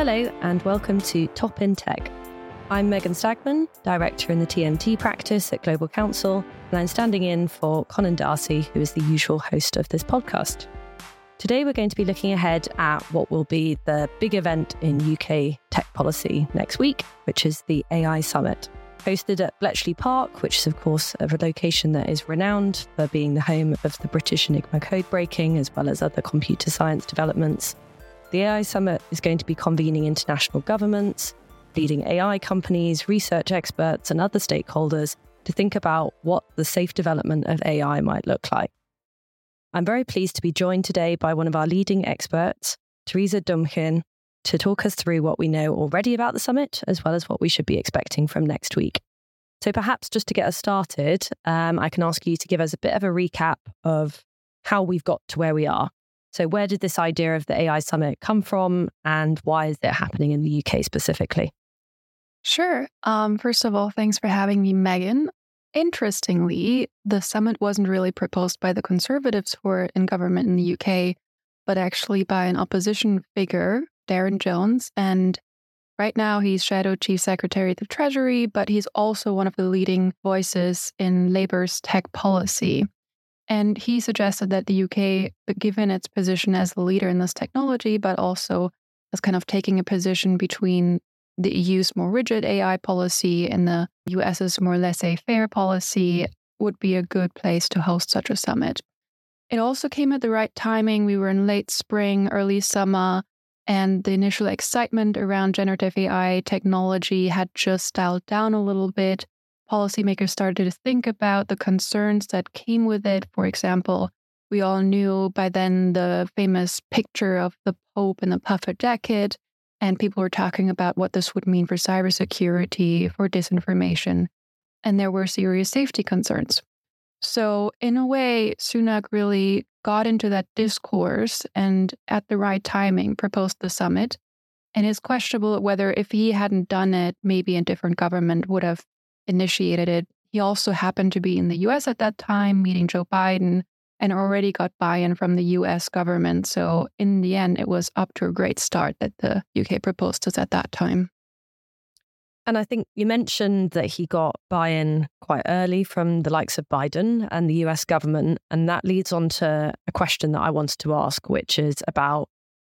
Hello, and welcome to Top in Tech. I'm Megan Stagman, Director in the TMT practice at Global Counsel, and I'm standing in for Conan D'Arcy, who is the usual host of this podcast. Today, we're going to be looking ahead at what will be the big event in UK tech policy next week, which is the AI Summit. Hosted at Bletchley Park, which is, of course, a location that is renowned for being the home of the British Enigma code breaking, as well as other computer science developments the AI Summit is going to be convening international governments, leading AI companies, research experts, and other stakeholders to think about what the safe development of AI might look like. I'm very pleased to be joined today by one of our leading experts, Theresa Duemchen, to talk us through what we know already about the summit, as well as what we should be expecting from next week. So, perhaps just to get us started, um, I can ask you to give us a bit of a recap of how we've got to where we are so, where did this idea of the AI Summit come from, and why is it happening in the UK specifically? Sure. Um, first of all, thanks for having me, Megan. Interestingly, the summit wasn't really proposed by the Conservatives who are in government in the UK, but actually by an opposition figure, Darren Jones. And right now, he's Shadow Chief Secretary of the Treasury, but he's also one of the leading voices in Labour's tech policy. And he suggested that the UK, given its position as the leader in this technology, but also as kind of taking a position between the EU's more rigid AI policy and the US's more laissez faire policy, would be a good place to host such a summit. It also came at the right timing. We were in late spring, early summer, and the initial excitement around generative AI technology had just dialed down a little bit policymakers started to think about the concerns that came with it. For example, we all knew by then the famous picture of the Pope in the puffer jacket, and people were talking about what this would mean for cybersecurity, for disinformation, and there were serious safety concerns. So, in a way, Sunak really got into that discourse and at the right timing proposed the summit. And it's questionable whether if he hadn't done it, maybe a different government would have initiated it. He also happened to be in the US at that time, meeting Joe Biden, and already got buy in from the US government. So, in the end, it was up to a great start that the UK proposed us at that time. And I think you mentioned that he got buy in quite early from the likes of Biden and the US government. And that leads on to a question that I wanted to ask, which is about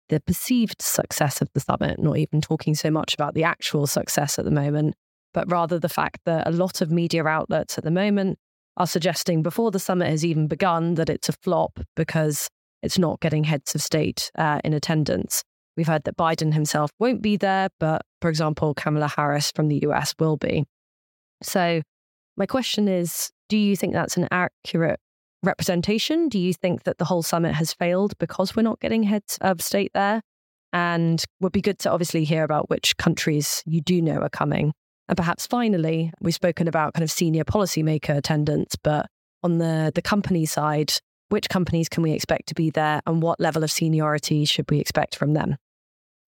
the perceived success of the summit, not even talking so much about the actual success at the moment but rather the fact that a lot of media outlets at the moment are suggesting before the summit has even begun that it's a flop because it's not getting heads of state uh, in attendance. We've heard that Biden himself won't be there, but for example, Kamala Harris from the US will be. So, my question is do you think that's an accurate representation? Do you think that the whole summit has failed because we're not getting heads of state there? And would be good to obviously hear about which countries you do know are coming. And perhaps finally, we've spoken about kind of senior policymaker attendance, but on the, the company side, which companies can we expect to be there and what level of seniority should we expect from them?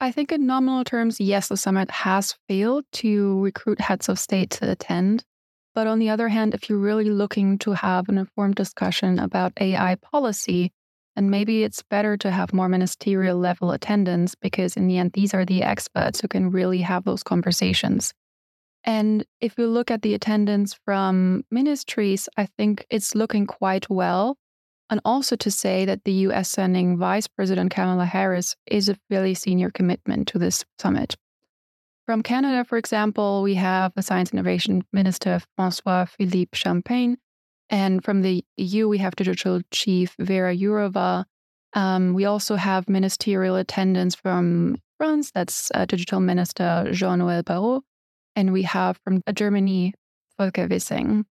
I think in nominal terms, yes, the summit has failed to recruit heads of state to attend. But on the other hand, if you're really looking to have an informed discussion about AI policy, and maybe it's better to have more ministerial level attendance because in the end, these are the experts who can really have those conversations. And if you look at the attendance from ministries, I think it's looking quite well. And also to say that the US sending Vice President Kamala Harris is a fairly senior commitment to this summit. From Canada, for example, we have the Science Innovation Minister Francois Philippe Champagne. And from the EU, we have Digital Chief Vera Jourova. Um, we also have ministerial attendance from France, that's uh, Digital Minister Jean Noel Barrot. And we have from Germany, Volker Wissing.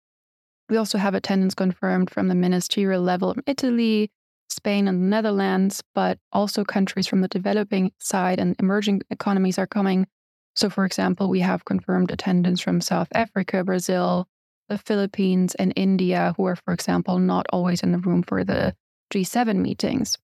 We also have attendance confirmed from the ministerial level in Italy, Spain, and the Netherlands, but also countries from the developing side and emerging economies are coming. So, for example, we have confirmed attendance from South Africa, Brazil, the Philippines, and India, who are, for example, not always in the room for the G7 meetings.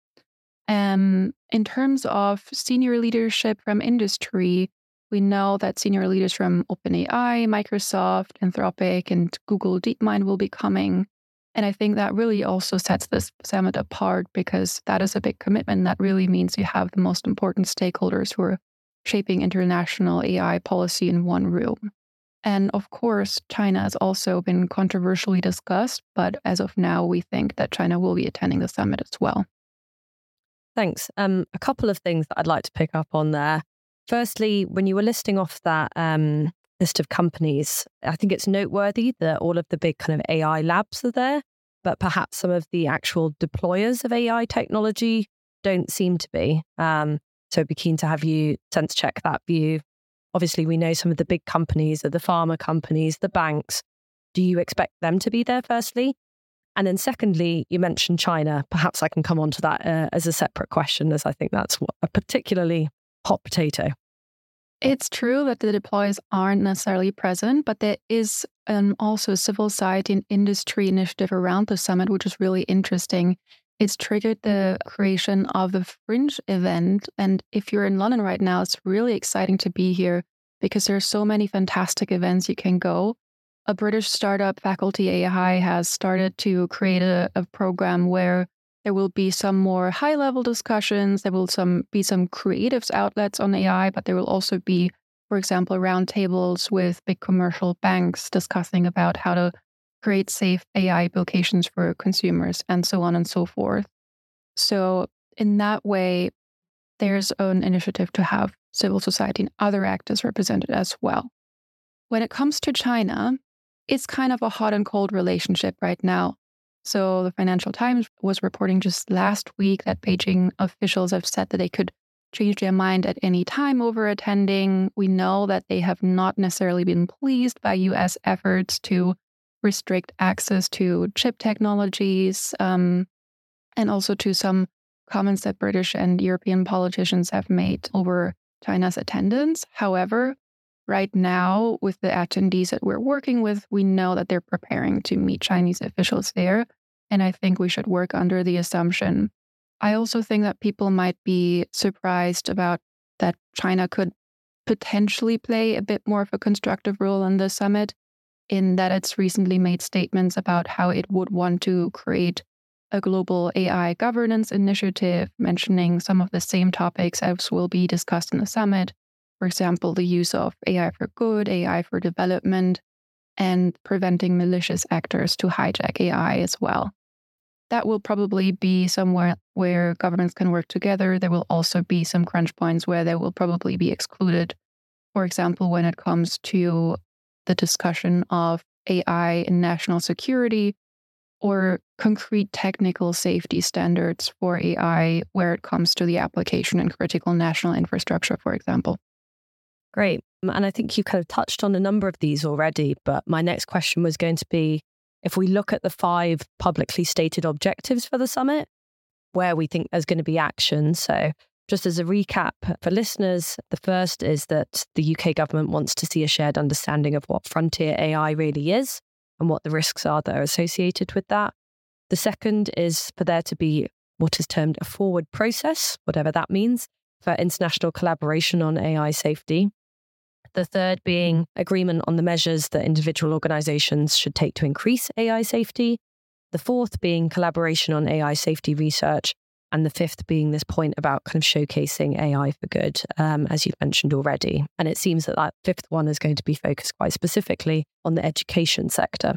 Um, in terms of senior leadership from industry, we know that senior leaders from OpenAI, Microsoft, Anthropic, and Google DeepMind will be coming. And I think that really also sets this summit apart because that is a big commitment. That really means you have the most important stakeholders who are shaping international AI policy in one room. And of course, China has also been controversially discussed, but as of now, we think that China will be attending the summit as well. Thanks. Um, a couple of things that I'd like to pick up on there. Firstly, when you were listing off that um, list of companies, I think it's noteworthy that all of the big kind of AI labs are there, but perhaps some of the actual deployers of AI technology don't seem to be. Um, so I'd be keen to have you sense check that view. Obviously, we know some of the big companies are the pharma companies, the banks. Do you expect them to be there firstly? And then, secondly, you mentioned China. Perhaps I can come on to that uh, as a separate question, as I think that's a particularly hot potato. It's true that the deployers aren't necessarily present, but there is um, also a civil society and industry initiative around the summit, which is really interesting. It's triggered the creation of a fringe event. And if you're in London right now, it's really exciting to be here because there are so many fantastic events you can go a British startup, Faculty AI, has started to create a, a program where there will be some more high level discussions. There will some be some creatives outlets on AI, but there will also be, for example, roundtables with big commercial banks discussing about how to create safe AI applications for consumers and so on and so forth. So, in that way, there's an initiative to have civil society and other actors represented as well. When it comes to China, it's kind of a hot and cold relationship right now. So the Financial Times was reporting just last week that Beijing officials have said that they could change their mind at any time over attending. We know that they have not necessarily been pleased by US efforts to restrict access to chip technologies um, and also to some comments that British and European politicians have made over China's attendance. However, right now with the attendees that we're working with, we know that they're preparing to meet Chinese officials there. And I think we should work under the assumption. I also think that people might be surprised about that China could potentially play a bit more of a constructive role in the summit, in that it's recently made statements about how it would want to create a global AI governance initiative, mentioning some of the same topics as will be discussed in the summit, for example, the use of AI for good, AI for development, and preventing malicious actors to hijack AI as well. That will probably be somewhere where governments can work together. There will also be some crunch points where they will probably be excluded. For example, when it comes to the discussion of AI in national security or concrete technical safety standards for AI where it comes to the application in critical national infrastructure, for example. Great. And I think you kind of touched on a number of these already, but my next question was going to be if we look at the five publicly stated objectives for the summit, where we think there's going to be action. So, just as a recap for listeners, the first is that the UK government wants to see a shared understanding of what frontier AI really is and what the risks are that are associated with that. The second is for there to be what is termed a forward process, whatever that means, for international collaboration on AI safety. The third being agreement on the measures that individual organizations should take to increase AI safety. The fourth being collaboration on AI safety research. And the fifth being this point about kind of showcasing AI for good, um, as you've mentioned already. And it seems that that fifth one is going to be focused quite specifically on the education sector.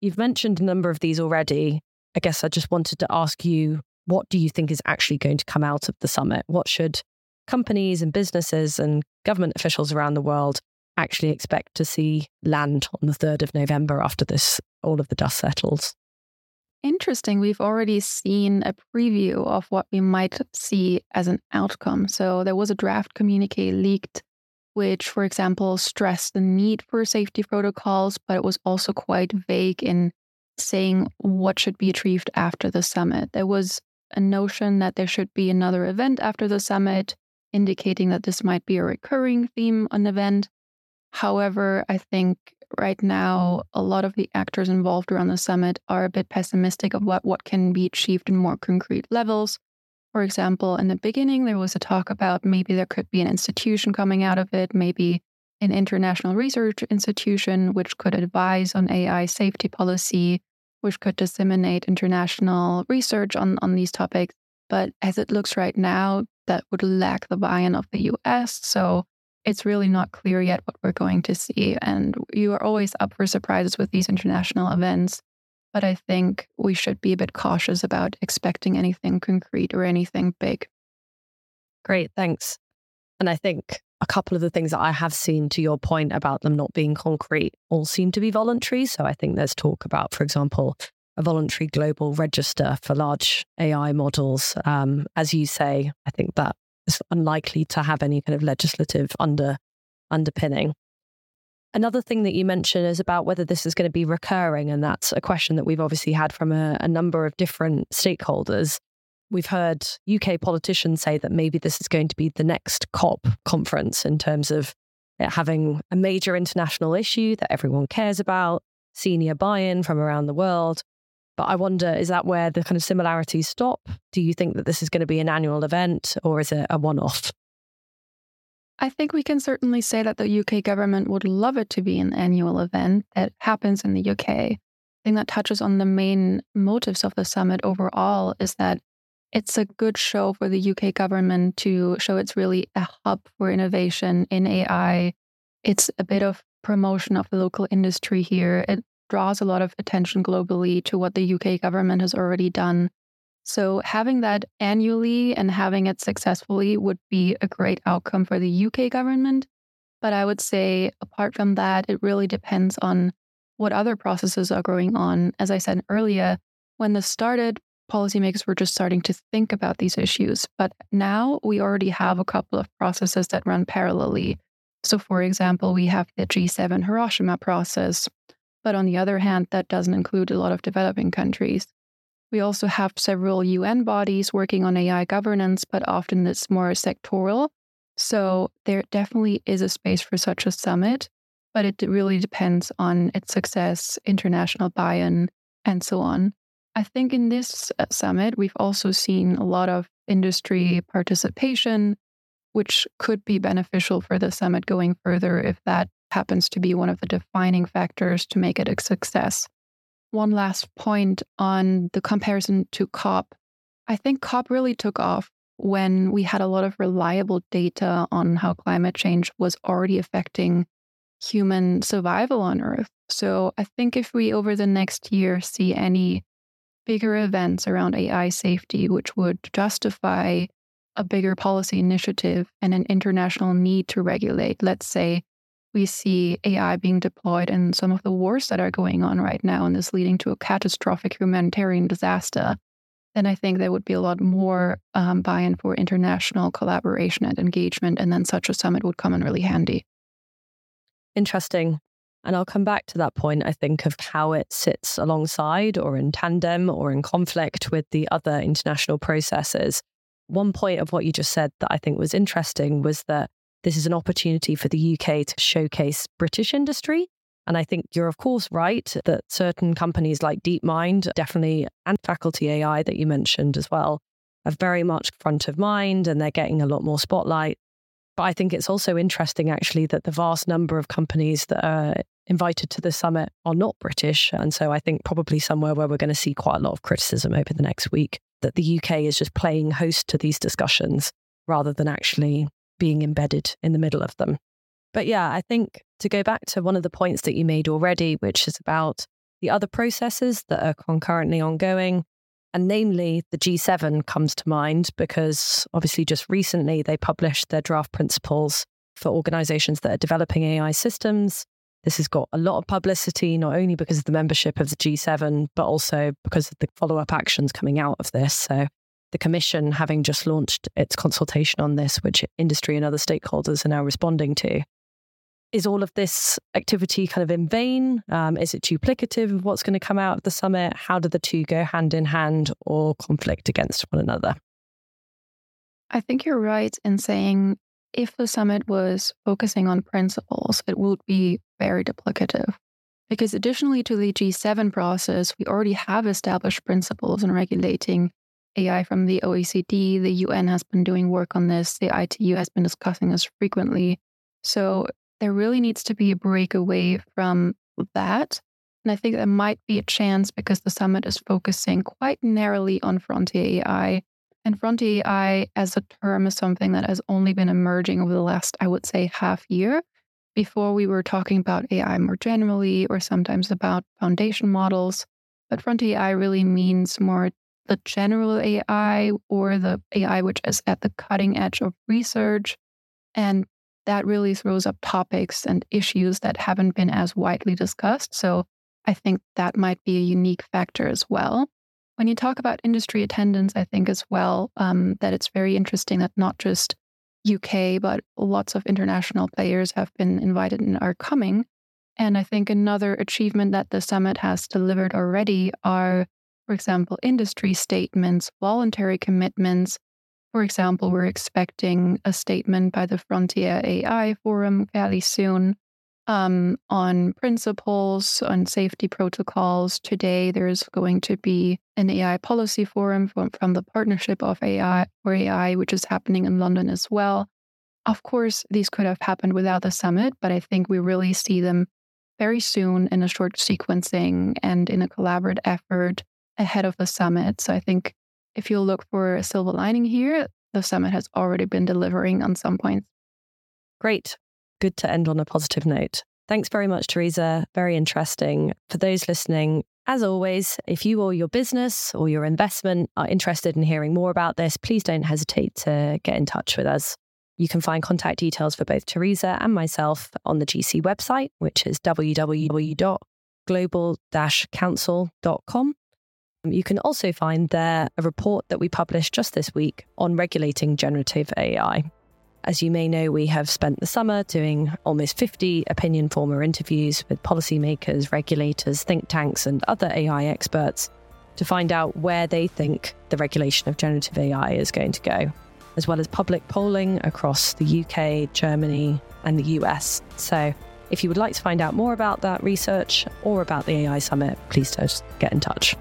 You've mentioned a number of these already. I guess I just wanted to ask you what do you think is actually going to come out of the summit? What should companies and businesses and government officials around the world actually expect to see land on the 3rd of November after this all of the dust settles. Interesting. We've already seen a preview of what we might see as an outcome. So there was a draft communique leaked, which, for example, stressed the need for safety protocols, but it was also quite vague in saying what should be achieved after the summit. There was a notion that there should be another event after the summit, indicating that this might be a recurring theme on the event. However, I think right now a lot of the actors involved around the summit are a bit pessimistic of what, what can be achieved in more concrete levels. For example, in the beginning, there was a talk about maybe there could be an institution coming out of it, maybe an international research institution which could advise on AI safety policy, which could disseminate international research on, on these topics. But as it looks right now, that would lack the buy in of the US. So it's really not clear yet what we're going to see. And you are always up for surprises with these international events. But I think we should be a bit cautious about expecting anything concrete or anything big. Great, thanks. And I think a couple of the things that I have seen to your point about them not being concrete all seem to be voluntary. So I think there's talk about, for example, a voluntary global register for large AI models. Um, as you say, I think that is unlikely to have any kind of legislative under underpinning. Another thing that you mentioned is about whether this is going to be recurring, and that's a question that we've obviously had from a, a number of different stakeholders. We've heard UK politicians say that maybe this is going to be the next COP conference in terms of having a major international issue that everyone cares about, senior buy in from around the world. But I wonder, is that where the kind of similarities stop? Do you think that this is going to be an annual event or is it a one off? I think we can certainly say that the UK government would love it to be an annual event that happens in the UK. I think that touches on the main motives of the summit overall is that it's a good show for the UK government to show it's really a hub for innovation in AI. It's a bit of promotion of the local industry here. It draws a lot of attention globally to what the UK government has already done. So, having that annually and having it successfully would be a great outcome for the UK government. But I would say, apart from that, it really depends on what other processes are going on. As I said earlier, when this started, policymakers were just starting to think about these issues. But now we already have a couple of processes that run parallelly. So, for example, we have the G7 Hiroshima process, but on the other hand, that doesn't include a lot of developing countries. We also have several UN bodies working on AI governance, but often it's more sectoral. So there definitely is a space for such a summit, but it really depends on its success, international buy in, and so on. I think in this uh, summit, we've also seen a lot of industry participation, which could be beneficial for the summit going further if that happens to be one of the defining factors to make it a success. One last point on the comparison to COP. I think COP really took off when we had a lot of reliable data on how climate change was already affecting human survival on Earth. So I think if we over the next year see any bigger events around AI safety, which would justify a bigger policy initiative and an international need to regulate, let's say we see AI being deployed in some of the wars that are going on right now and is leading to a catastrophic humanitarian disaster, then I think there would be a lot more um, buy in for international collaboration and engagement. And then such a summit would come in really handy. Interesting. And I'll come back to that point, I think, of how it sits alongside or in tandem or in conflict with the other international processes. One point of what you just said that I think was interesting was that this is an opportunity for the UK to showcase British industry. And I think you're, of course, right that certain companies like DeepMind, definitely, and Faculty AI that you mentioned as well, are very much front of mind and they're getting a lot more spotlight. But I think it's also interesting, actually, that the vast number of companies that are invited to the summit are not British. And so I think probably somewhere where we're going to see quite a lot of criticism over the next week that the UK is just playing host to these discussions rather than actually being embedded in the middle of them. But yeah, I think to go back to one of the points that you made already, which is about the other processes that are concurrently ongoing, and namely the G7 comes to mind because obviously just recently they published their draft principles for organizations that are developing AI systems. This has got a lot of publicity, not only because of the membership of the G7, but also because of the follow up actions coming out of this. So the Commission having just launched its consultation on this, which industry and other stakeholders are now responding to. Is all of this activity kind of in vain? Um, is it duplicative of what's going to come out of the summit? How do the two go hand in hand or conflict against one another? I think you're right in saying if the summit was focusing on principles, it would be very duplicative. Because additionally to the G7 process, we already have established principles in regulating AI from the OECD. The UN has been doing work on this. The ITU has been discussing this frequently. So there really needs to be a breakaway from that. And I think there might be a chance because the summit is focusing quite narrowly on frontier AI And Frontier AI as a term is something that has only been emerging over the last, I would say, half year. Before we were talking about AI more generally, or sometimes about foundation models. But Frontier AI really means more the general AI or the AI which is at the cutting edge of research. And that really throws up topics and issues that haven't been as widely discussed. So I think that might be a unique factor as well. When you talk about industry attendance, I think as well um, that it's very interesting that not just UK, but lots of international players have been invited and are coming. And I think another achievement that the summit has delivered already are, for example, industry statements, voluntary commitments. For example, we're expecting a statement by the Frontier AI Forum fairly soon um, on principles, on safety protocols. Today, there's going to be an AI policy forum from, from the Partnership of AI for AI, which is happening in London as well. Of course, these could have happened without the summit, but I think we really see them very soon in a short sequencing and in a collaborative effort ahead of the summit. So I think if you look for a silver lining here, the summit has already been delivering on some points. Great good to end on a positive note. Thanks very much, Theresa. Very interesting. For those listening, as always, if you or your business or your investment are interested in hearing more about this, please don't hesitate to get in touch with us. You can find contact details for both Theresa and myself on the GC website, which is www.global counsel.com. You can also find there a report that we published just this week on regulating generative AI. As you may know, we have spent the summer doing almost 50 opinion former interviews with policymakers, regulators, think tanks, and other AI experts to find out where they think the regulation of generative AI is going to go, as well as public polling across the UK, Germany, and the US. So, if you would like to find out more about that research or about the AI Summit, please just get in touch.